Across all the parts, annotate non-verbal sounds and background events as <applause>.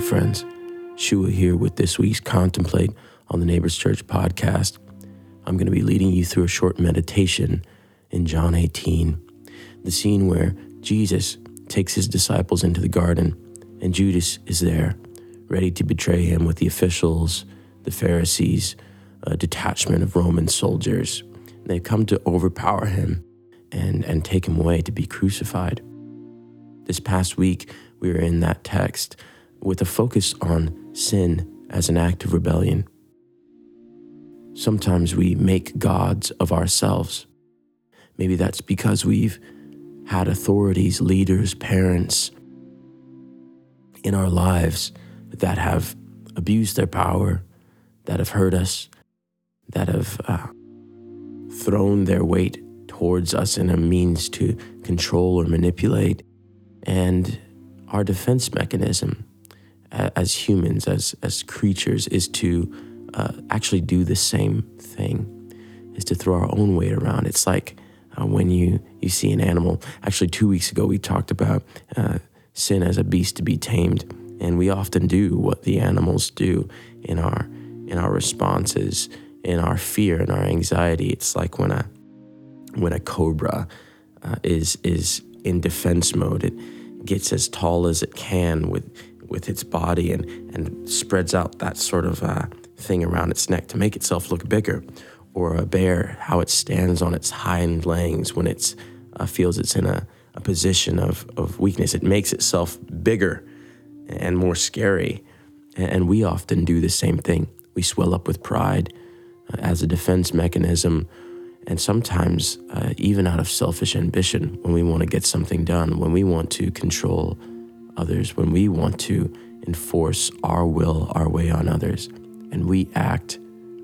Friends. Shua here with this week's Contemplate on the Neighbors Church podcast. I'm going to be leading you through a short meditation in John 18, the scene where Jesus takes his disciples into the garden and Judas is there, ready to betray him with the officials, the Pharisees, a detachment of Roman soldiers. They come to overpower him and, and take him away to be crucified. This past week, we were in that text with a focus on sin as an act of rebellion. Sometimes we make gods of ourselves. Maybe that's because we've had authorities, leaders, parents in our lives that have abused their power, that have hurt us, that have uh, thrown their weight towards us in a means to control or manipulate. And our defense mechanism as humans, as, as creatures, is to uh, actually do the same thing, is to throw our own weight around. It's like uh, when you, you see an animal. Actually, two weeks ago, we talked about uh, sin as a beast to be tamed. And we often do what the animals do in our in our responses, in our fear and our anxiety. It's like when a when a cobra uh, is is in defense mode. It gets as tall as it can with with its body and and spreads out that sort of uh, thing around its neck to make itself look bigger. Or a bear, how it stands on its hind legs when it uh, feels it's in a, a position of, of weakness. It makes itself bigger and more scary. And we often do the same thing. We swell up with pride uh, as a defense mechanism and sometimes uh, even out of selfish ambition when we want to get something done, when we want to control others, when we want to enforce our will, our way on others, and we act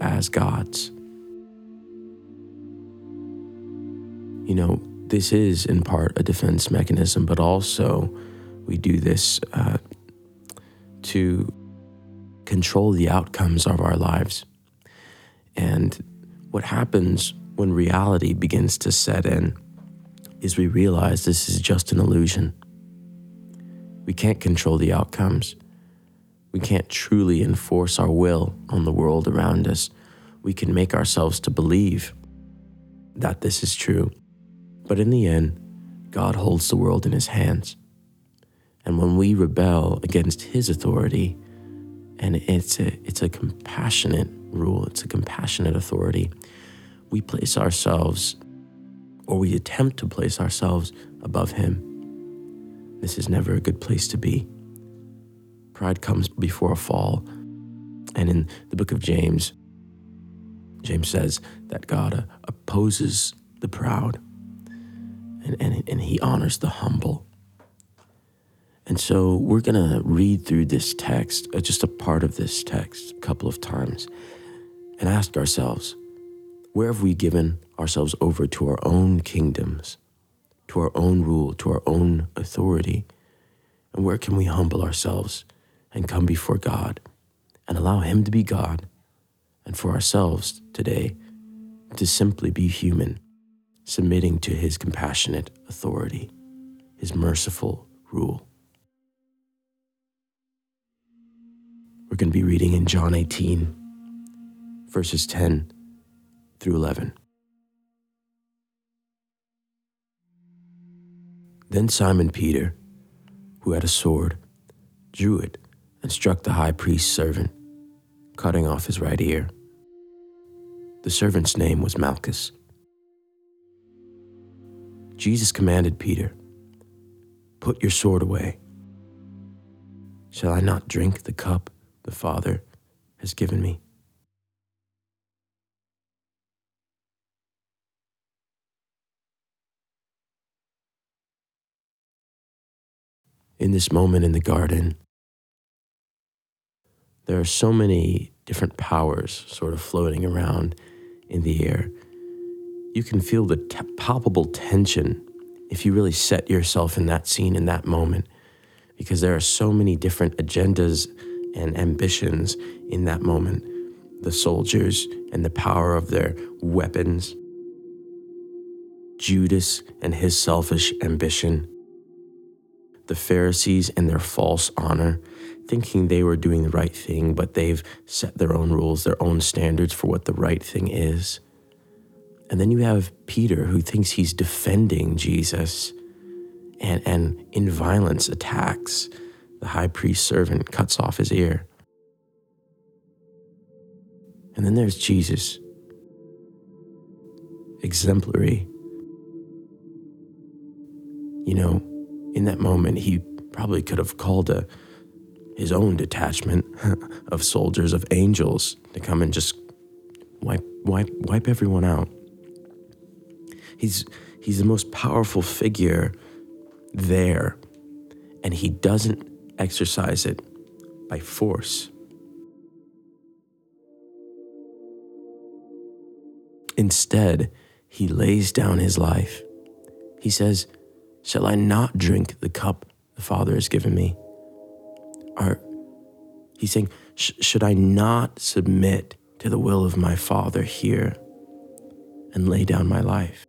as gods. You know, this is in part a defense mechanism, but also we do this uh, to control the outcomes of our lives. And what happens when reality begins to set in is we realize this is just an illusion. We can't control the outcomes. We can't truly enforce our will on the world around us. We can make ourselves to believe that this is true. But in the end, God holds the world in his hands. And when we rebel against his authority, and it's a, it's a compassionate rule, it's a compassionate authority, we place ourselves, or we attempt to place ourselves above Him. This is never a good place to be. Pride comes before a fall. And in the book of James, James says that God uh, opposes the proud and, and, and he honors the humble. And so we're going to read through this text, uh, just a part of this text, a couple of times, and ask ourselves where have we given ourselves over to our own kingdoms, to our own rule, to our own authority? And where can we humble ourselves and come before God and allow Him to be God and for ourselves today to simply be human, submitting to His compassionate authority, His merciful rule? We're going to be reading in John 18, verses 10 through 11. Then Simon Peter, who had a sword, drew it and struck the high priest's servant, cutting off his right ear. The servant's name was Malchus. Jesus commanded Peter, Put your sword away. Shall I not drink the cup the Father has given me? In this moment in the garden, there are so many different powers sort of floating around in the air. You can feel the palpable tension if you really set yourself in that scene in that moment, because there are so many different agendas and ambitions in that moment. The soldiers and the power of their weapons, Judas and his selfish ambition the Pharisees and their false honor, thinking they were doing the right thing, but they've set their own rules, their own standards for what the right thing is. And then you have Peter who thinks he's defending Jesus and, and in violence attacks the high priest's servant, cuts off his ear. And then there's Jesus, exemplary. You know, in that moment, he probably could have called a, his own detachment <laughs> of soldiers, of angels, to come and just wipe, wipe, wipe everyone out. He's, he's the most powerful figure there, and he doesn't exercise it by force. Instead, he lays down his life. He says, Shall I not drink the cup the Father has given me? Or he's saying, Should I not submit to the will of my Father here and lay down my life?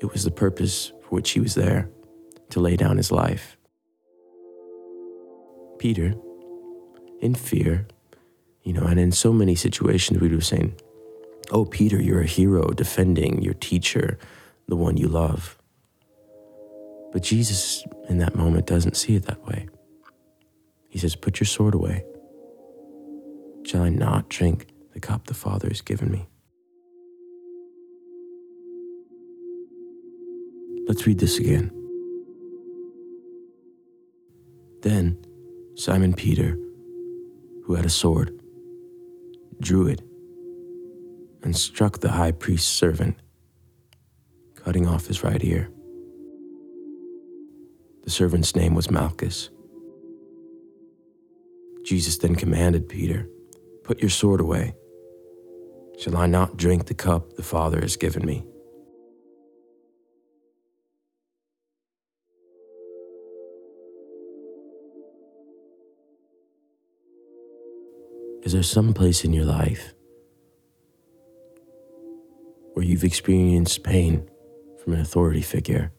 It was the purpose for which he was there, to lay down his life. Peter, in fear, you know, and in so many situations we were saying, Oh, Peter, you're a hero defending your teacher, the one you love. But Jesus, in that moment, doesn't see it that way. He says, Put your sword away. Shall I not drink the cup the Father has given me? Let's read this again. Then Simon Peter, who had a sword, drew it and struck the high priest's servant, cutting off his right ear. The servant's name was Malchus. Jesus then commanded Peter, Put your sword away. Shall I not drink the cup the Father has given me? Is there some place in your life where you've experienced pain from an authority figure?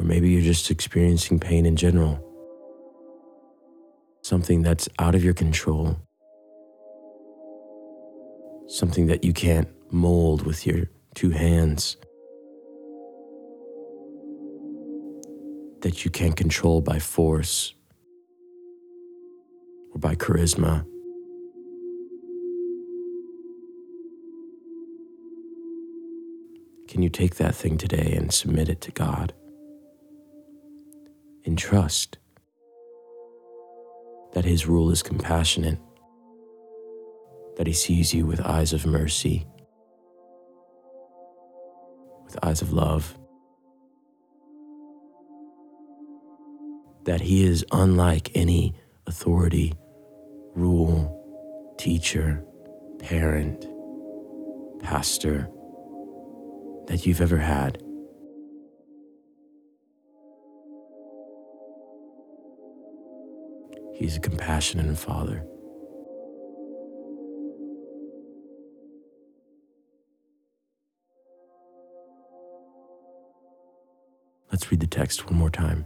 Or maybe you're just experiencing pain in general, something that's out of your control, something that you can't mold with your two hands, that you can't control by force or by charisma. Can you take that thing today and submit it to God? In trust that His rule is compassionate, that He sees you with eyes of mercy, with eyes of love, that He is unlike any authority, rule, teacher, parent, pastor that you've ever had. He's a compassionate Father. Let's read the text one more time.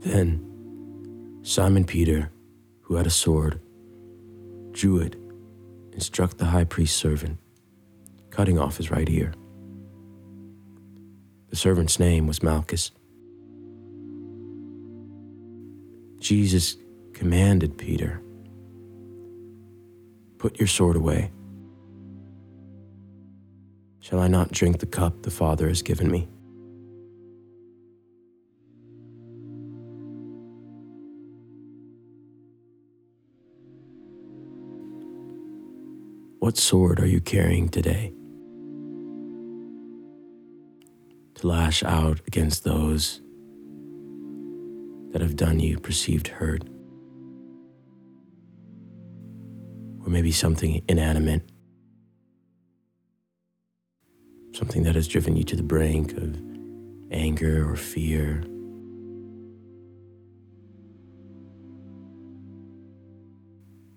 Then Simon Peter, who had a sword, drew it and struck the high priest's servant, cutting off his right ear. The servant's name was Malchus. Jesus commanded Peter, Put your sword away. Shall I not drink the cup the Father has given me? What sword are you carrying today? To lash out against those that have done you perceived hurt. Or maybe something inanimate, something that has driven you to the brink of anger or fear.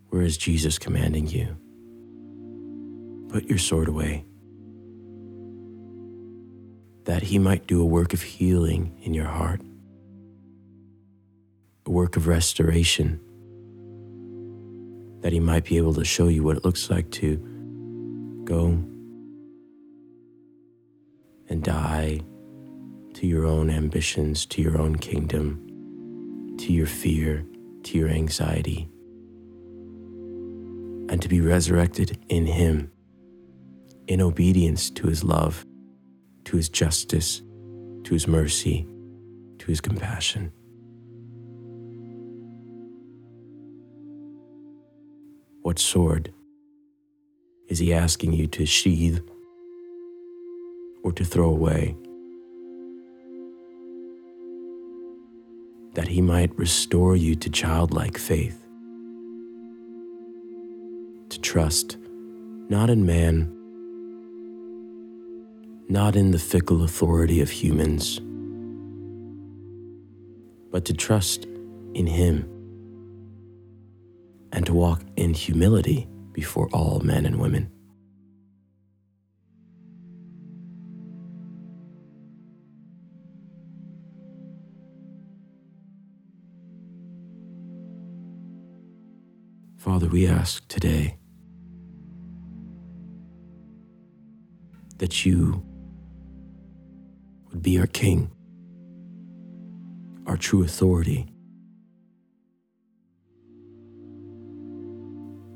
Where is Jesus commanding you? Put your sword away. That He might do a work of healing in your heart, a work of restoration, that He might be able to show you what it looks like to go and die to your own ambitions, to your own kingdom, to your fear, to your anxiety, and to be resurrected in Him, in obedience to His love, to His justice, to His mercy, to His compassion. What sword is He asking you to sheathe or to throw away? that he might restore you to childlike faith, to trust not in man, not in the fickle authority of humans, but to trust in him and to walk in humility before all men and women. Father, we ask today that you would be our King, our true authority.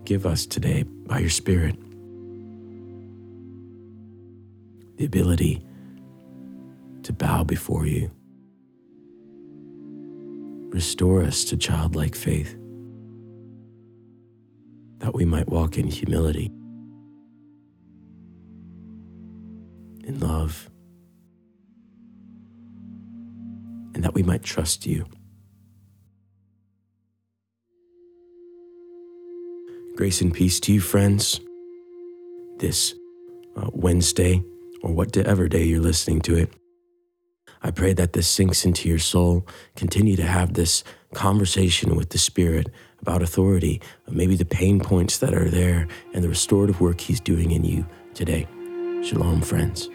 Give us today, by your Spirit, the ability to bow before you. Restore us to childlike faith that we might walk in humility, in love, and that we might trust you. Grace and peace to you, friends. This uh, Wednesday, or whatever day you're listening to it, I pray that this sinks into your soul. Continue to have this conversation with the Spirit about authority, maybe the pain points that are there, and the restorative work He's doing in you today. Shalom, friends.